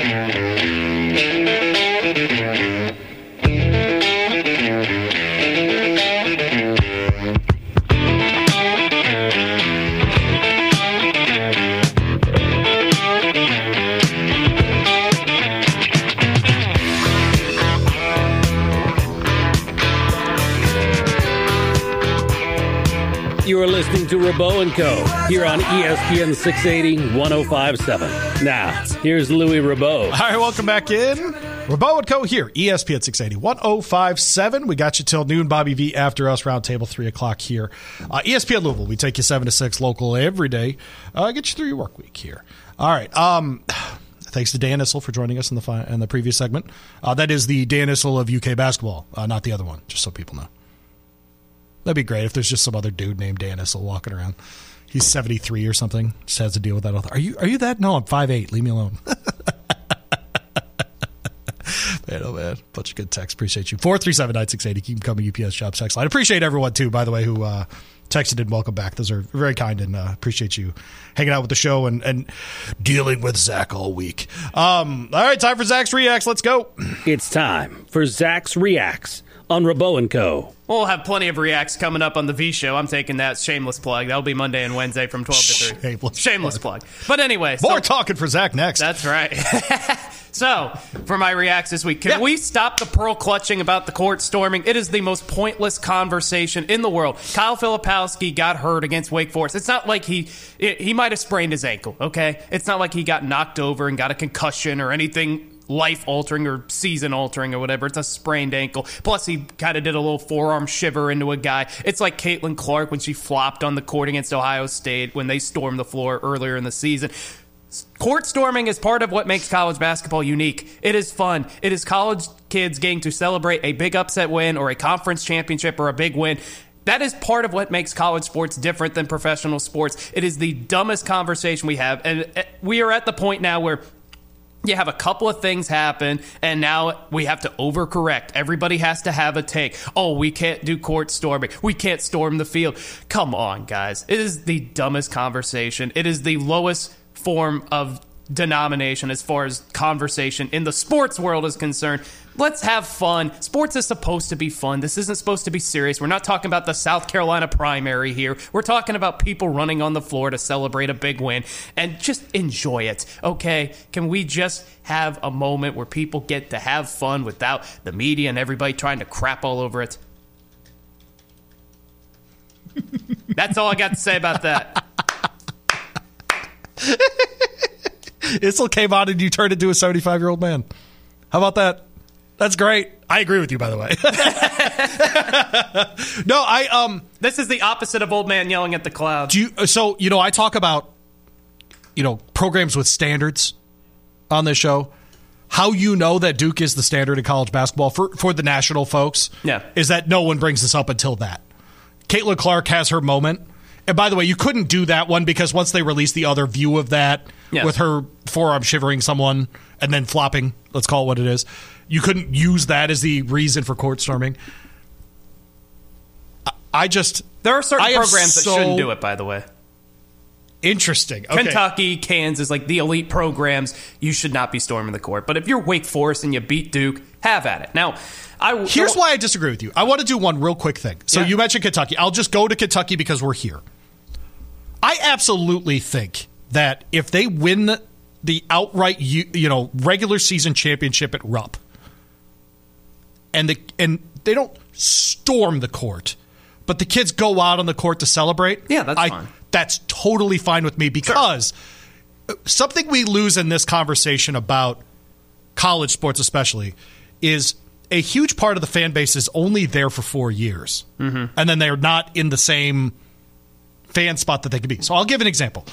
You are listening to Rabaut and Co. here on ESPN 680 1057. Now, here's Louis Rabaut. All right, welcome back in. Rabaut and Co. here, ESPN 680 1057. We got you till noon. Bobby V after us, roundtable 3 o'clock here. Uh, ESPN Louisville, we take you 7 to 6 local every day. Uh, get you through your work week here. All right. Um, [sighs] thanks to Dan Issel for joining us in the fi- in the previous segment. Uh, that is the Dan Issel of UK basketball, uh, not the other one, just so people know. That'd be great if there's just some other dude named Dan Issel walking around. He's 73 or something. Just has to deal with that. Are you are you that? No, I'm 5'8". Leave me alone. [laughs] man, oh man, bunch of good texts. Appreciate you. Four three seven nine six eighty. Keep coming. UPS Shop text line. Appreciate everyone too. By the way, who uh, texted and welcome back. Those are very kind and uh, appreciate you hanging out with the show and, and dealing with Zach all week. Um, all right, time for Zach's Reacts. Let's go. It's time for Zach's Reacts on Rabaut and Co. We'll have plenty of reacts coming up on the V show. I'm taking that shameless plug. That'll be Monday and Wednesday from 12 to 3. Shameless, shameless plug. But anyway, More so- talking for Zach next. That's right. [laughs] so, for my reacts this week, can we stop the pearl clutching about the court storming? It is the most pointless conversation in the world. Kyle Filipowski got hurt against Wake Forest. It's not like he it, he might have sprained his ankle, okay? It's not like he got knocked over and got a concussion or anything life altering or season altering or whatever. It's a sprained ankle. Plus, he kind of did a little forearm shiver into a guy. It's like Caitlin Clark when she flopped on the court against Ohio State when they stormed the floor earlier in the season. Court storming is part of what makes college basketball unique. It is fun. It is college kids getting to celebrate a big upset win or a conference championship or a big win. That is part of what makes college sports different than professional sports. It is the dumbest conversation we have. And uh, we are at the point now where you have a couple of things happen, and now we have to overcorrect. Everybody has to have a take. Oh, we can't do court storming. We can't storm the field. Come on, guys. It is the dumbest conversation. It is the lowest form of denomination as far as conversation in the sports world is concerned. Let's have fun. Sports is supposed to be fun. This isn't supposed to be serious. We're not talking about the South Carolina primary here. We're talking about people running on the floor to celebrate a big win and just enjoy it. Okay? Can we just have a moment where people get to have fun without the media and everybody trying to crap all over it? [laughs] That's all I got to say about that. [laughs] Issel came on and you turned into a 75 year old man. How about that? That's great. I agree with you, by the way. [laughs] no, I um. This is the opposite of old man yelling at the clouds. Do you? So you know, I talk about you know programs with standards on this show. How you know that Duke is the standard in college basketball for for the national folks? Yeah. is that no one brings this up until that. Caitlin Clark has her moment. And by the way, you couldn't do that one because once they released the other view of that Yes. with her forearm shivering someone and then flopping, let's call it what it is, you couldn't use that as the reason for court storming. I- I just There are certain I am programs that shouldn't do it, by the way. Interesting. Okay. Kentucky, Kansas, like the elite programs, you should not be storming the court. But if you're Wake Forest and you beat Duke, have at it. Now, I Here's why I disagree with you. I want to do one real quick thing. So Yeah. you mentioned Kentucky. I'll just go to Kentucky because we're here. I absolutely think that if they win the outright you, you know regular season championship at Rupp, and the and they don't storm the court, but the kids go out on the court to celebrate. Yeah, that's I, fine. That's totally fine with me because something we lose in this conversation about college sports, especially, is a huge part of the fan base is only there for four years, mm-hmm. and then they're not in the same fan spot that they could be. So I'll give an example.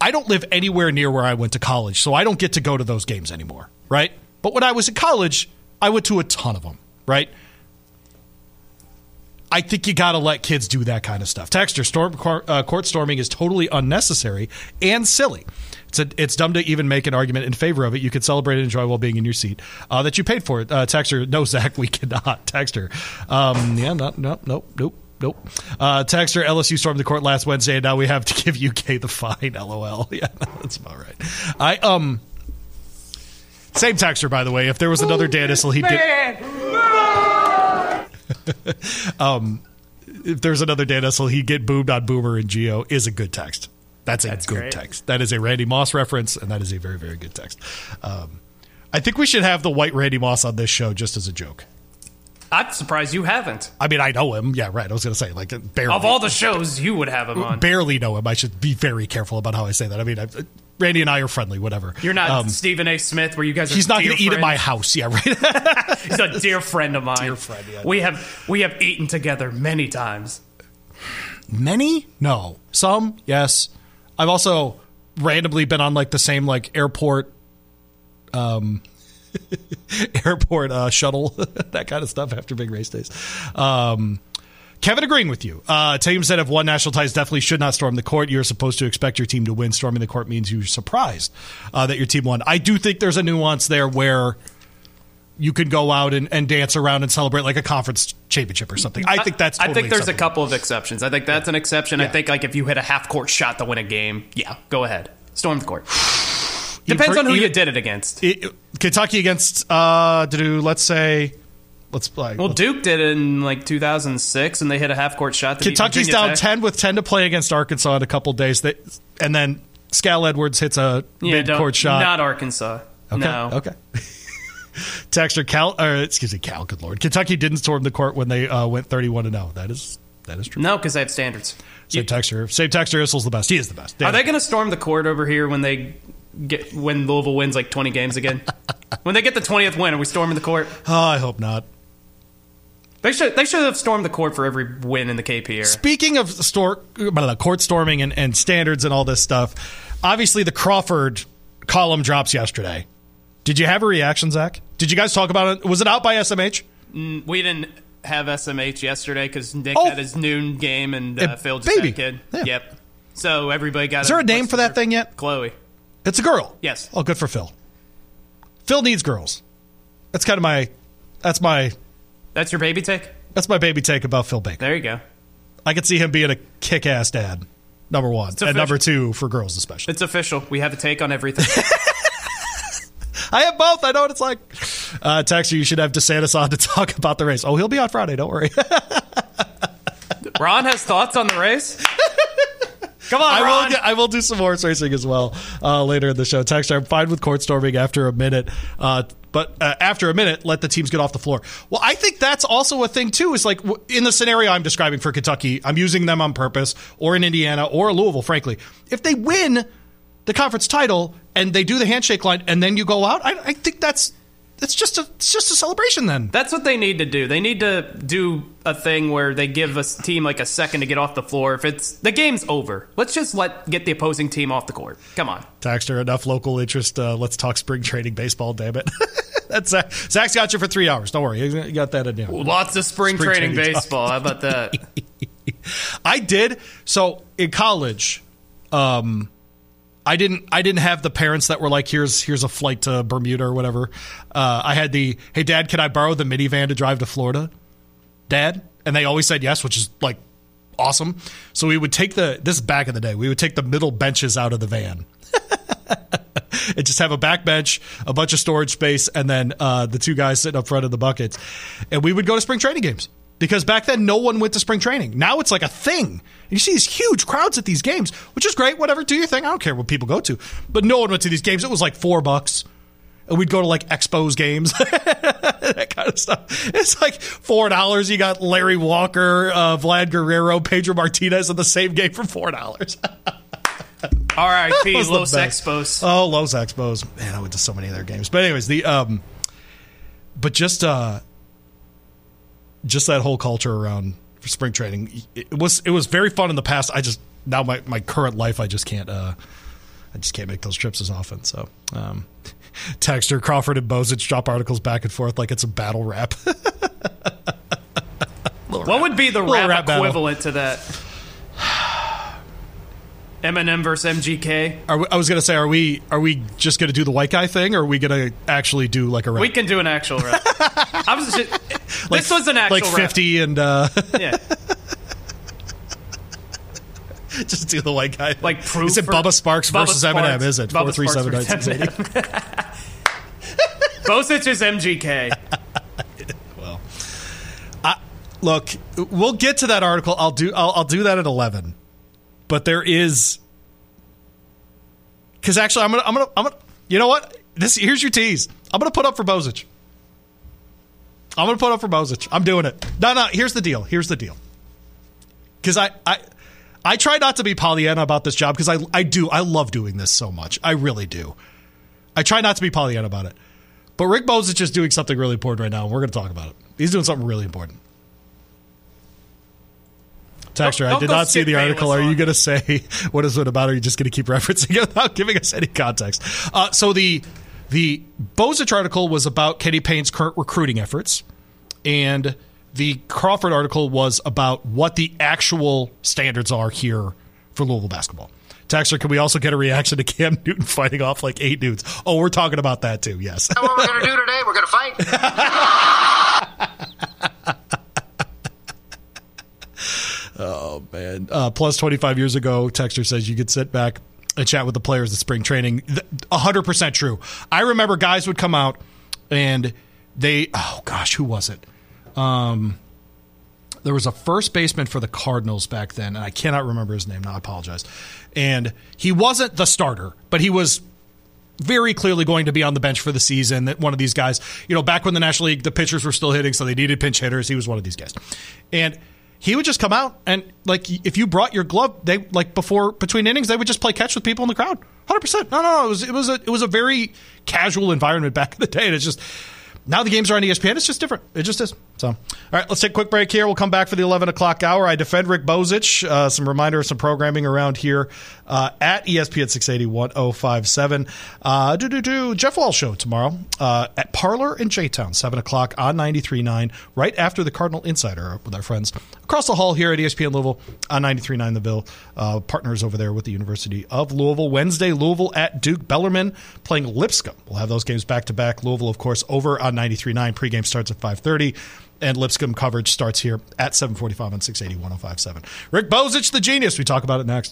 I don't live anywhere near where I went to college, so I don't get to go to those games anymore, right? But when I was in college, I went to a ton of them, right? I think you got to let kids do that kind of stuff. Texture storm uh, court storming is totally unnecessary and silly. It's a, it's dumb to even make an argument in favor of it. You could celebrate and enjoy while being in your seat uh, that you paid for it. Uh, Texter, no, [laughs] Zach, we cannot. Texter, um, yeah, no, no, nope, nope. Nope. Uh, Texter, LSU stormed the court last Wednesday, and now we have to [laughs] give UK the fine. [laughs] LOL. Yeah, that's about right. I um, same texter, by the way. If there was another Dan Issel, he'd get. [laughs] um, if there's another Dan Issel, he'd get boomed on Boomer and Gio. Is a good text. That's a good great. text. That is a Randy Moss reference, and that is a very, very good text. Um, I think we should have the white Randy Moss on this show just as a joke. I'm surprised you haven't. I mean, I know him. Yeah, right. I was going to say like barely. Of all the shows, you would have him on. barely know him. I should be very careful about how I say that. I mean, I, Randy and I are friendly. Whatever. You're not Um, Stephen A. Smith, where you guys are. he's not going to eat at my house. Yeah, right. [laughs] He's a dear friend of mine. Dear friend, yeah. We have we have eaten together many times. Many? No. Some? Yes. I've also randomly been on like the same like airport um [laughs] airport uh shuttle [laughs] that kind of stuff after big race days. Um Kevin agreeing with you. Uh, teams that have won national titles definitely should not storm the court. You're supposed to expect your team to win. Storming the court means you're surprised uh, that your team won. I do think there's a nuance there where you could go out and, and dance around and celebrate like a conference championship or something. I think that's. Totally I think there's a couple of exceptions. I think that's an exception. I think like if you hit a half court shot to win a game, yeah, go ahead, storm the court. [sighs] Depends on who you did it against. It, Kentucky against uh, let's say, let's like Well, Duke did it in like 2006, and they hit a half court shot. Kentucky's down Tech. ten with ten to play against Arkansas in a couple days. That and then Scal Edwards hits a Yeah, mid court shot. Not Arkansas. Okay. No. Okay. [laughs] Texter Cal, or excuse me, Cal. Good lord, Kentucky didn't storm the court when they uh, went thirty-one to zero. That is that is true. No, because they have standards. Same texture. Same texture. Issel's the best. He is the best. Are they going to storm the court over here when they get when Louisville wins like 20 games again? [laughs] when they get the 20th win, are we storming the court? Oh, I hope not. They should they should have stormed the court for every win in the KP era. Speaking of store, court storming and, and standards and all this stuff, obviously the Crawford column drops yesterday. Did you have a reaction, Zach? Did you guys talk about it? Was it out by SMH? Mm, We didn't have SMH yesterday because Nick Oh. had his noon game and uh, Phil just baby. kid. Yeah. Yep. So everybody got. Is there a name for that thing yet? Chloe. It's a girl. Yes. Oh, good for Phil. Phil needs girls. That's kind of my. That's my. That's your baby take. That's my baby take about Phil Baker. There you go. I could see him being a kick-ass dad. Number one, and number two for girls especially. It's official. We have a take on everything. [laughs] I have both. I know what it's like. Uh, Texter, you should have DeSantis on to [laughs] talk about the race. Oh, he'll be on Friday. Don't worry. [laughs] Ron has thoughts on the race. Come on, I Ron. will. Get, I will do some horse racing as well uh, later in the show. Texter, I'm fine with court storming after a minute, uh, but uh, after a minute, let the teams get off the floor. Well, I think that's also a thing too. Is like in the scenario I'm describing for Kentucky, I'm using them on purpose, or in Indiana, or Louisville. Frankly, if they win the conference title and they do the handshake line, and then you go out, I, I think that's that's just a it's just a celebration. Then That's what they need to do. They need to do a thing where they give a team like a second to get off the floor. If it's the game's over, let's just let get the opposing team off the court. Come on. Texter, enough local interest. Uh, let's talk spring training baseball. Damn it. [laughs] That's Zach. Zach's got you for three hours. Don't worry, you got that in there. Lots of spring, Spring training, training baseball. How about that? [laughs] I did. So in college, um, I didn't. I didn't have the parents that were like, "Here's here's a flight to Bermuda or whatever." Uh, I had the, "Hey, Dad, can I borrow the minivan to drive to Florida?" Dad, and they always said yes, which is like awesome. So we would take the this is back in the day. We would take the middle benches out of the van. [laughs] and just have a back bench, a bunch of storage space, and then uh, the two guys sitting up front of the buckets. And we would go to spring training games because back then no one went to spring training. Now it's like a thing. You see these huge crowds at these games, which is great. Whatever, do your thing. I don't care what people go to. But no one went to these games. It was like four bucks. And we'd go to like Expos games, [laughs] that kind of stuff. It's like four dollars. You got Larry Walker, uh, Vlad Guerrero, Pedro Martinez in the same game for four dollars. [laughs] R.I.P. Los. Expos. Oh, Los Expos. Man, I went to so many of their games. But anyways, the um but just uh just that whole culture around spring training it was it was very fun in the past. I just now my, my current life I just can't uh I just can't make those trips as often. So um [laughs] Texter, Crawford and Bozich drop articles back and forth like it's a battle rap. [laughs] What would be the rap, rap battle. equivalent to that? Eminem versus MGK. Are we, I was gonna say, are we are we just gonna do the white guy thing, or are we gonna actually do like a rap? We can do an actual rap. [laughs] I was just, like, this was an actual like rap. fifty and uh, [laughs] Yeah. [laughs] just do the white guy. Like proof Is it Bubba Sparxxx Bubba versus Sparxxx. Eminem? Is it Bubba four three seven nine six versus is MGK. Well, I, look, we'll get to that article. I'll do. I'll, I'll do that at eleven. But there is because actually, I'm gonna. I'm gonna. I'm gonna. You know what? This here's your tease. I'm gonna put up for Bozich. I'm gonna put up for Bozich. I'm doing it. No, no. Here's the deal. Here's the deal. Because I, I, I try not to be Pollyanna about this job because I, I do. I love doing this so much. I really do. I try not to be Pollyanna about it. But Rick Bozich is doing something really important right now, and we're going to talk about it. He's doing something really important. Texture, Don't- I don't did not see the article. Are you going to say [laughs] what is it about? Or are you just going to keep [laughs] referencing it without giving us any context? Uh, so the the Bozich article was about Kenny Payne's current recruiting efforts, and the Crawford article was about what the actual standards are here for Louisville basketball. Texter, can we also get a reaction to Cam [laughs] Newton fighting off like eight dudes? Oh, we're talking about that too. Yes. what we're going to do today? We're going to fight. Oh man! Uh, plus twenty five years ago, Texter says you could sit back and chat with the players at spring training. hundred percent true. I remember guys would come out and they. Oh gosh, who was it? Um, there was a first baseman for the Cardinals back then, and I cannot remember his name. Now I apologize. And he wasn't the starter, but he was very clearly going to be on the bench for the season. That one of these guys, you know, back when the National League, the pitchers were still hitting, so they needed pinch hitters. He was one of these guys, and he would just come out and like if you brought your glove, they like before between innings, they would just play catch with people in the crowd. Hundred percent. No, no, no. It was it was a it was a very casual environment back in the day, and it's just now the games are on ESPN. It's just different. It just is. So, all right, let's take a quick break here. We'll come back for the 11 o'clock hour. I defend Rick Bozich. Uh, some reminder of some programming around here uh, at ESPN 680 1057. Uh, do, do, do. Jeff Walz show tomorrow uh, at Parlor in J Town, 7 o'clock on 93.9, right after the Cardinal Insider with our friends across the hall here at ESPN Louisville on 93.9 The Ville. Uh, partners over there with the University of Louisville. Wednesday, Louisville at Duke Bellarmine playing Lipscomb. We'll have those games back to back. Louisville, of course, over on 93.9. Pregame starts at 5.30 and Lipscomb coverage starts here at 745 on 680 1057. Rick Bozich, the genius. We talk about it next.